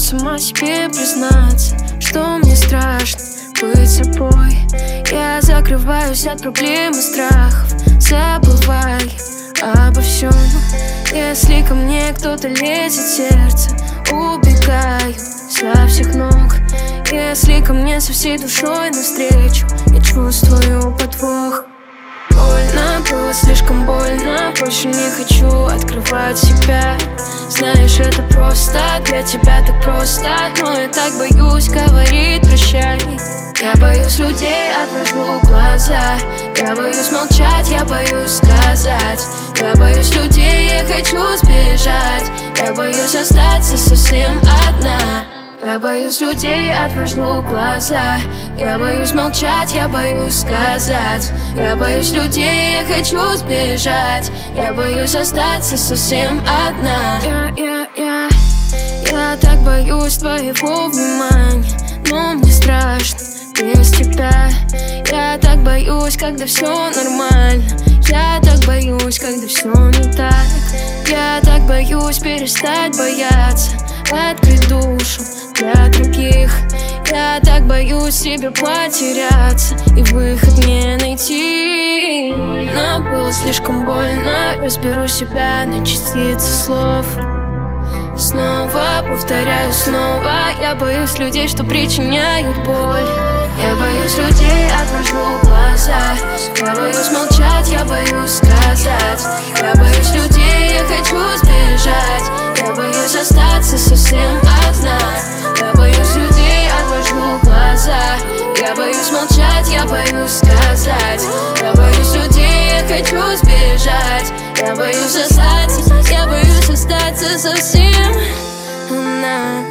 сама себе признаться Что мне страшно быть собой. Я закрываюсь от проблем и страхов Забывай обо всем Если ко мне кто-то лезет сердце Убегаю со всех ног. Если ко мне со всей душой навстречу Я чувствую подвох. Больно, было слишком больно Больше не хочу открывать себя Знаешь, это просто для тебя так просто. Но я так боюсь говорить прощай. Я боюсь людей, отвожу глаза. Я боюсь молчать, я боюсь сказать. Я боюсь людей, я хочу сбежать. Я боюсь остаться совсем одна я боюсь людей, отвожу глаза. Я боюсь молчать, я боюсь сказать. Я боюсь людей, я хочу сбежать. Я боюсь остаться совсем одна. Я, я, я, я так боюсь твоего внимания Но мне страшно без тебя. Я так боюсь, когда все нормально. Я так боюсь, когда все не так. Я так боюсь перестать бояться. Открыть душу для других. Я так боюсь себе потеряться И выход не найти. Но было слишком больно Разберу себя на частицы слов. Снова повторяю снова Я боюсь людей, что причиняют боль. Я боюсь людей, отвожу глаза. Я боюсь молчать, я боюсь сказать. Я боюсь людей, я хочу сбежать. Я боюсь остаться совсем боюсь молчать, я боюсь сказать. Я боюсь людей, я хочу сбежать. Я боюсь остаться, я боюсь остаться совсем одна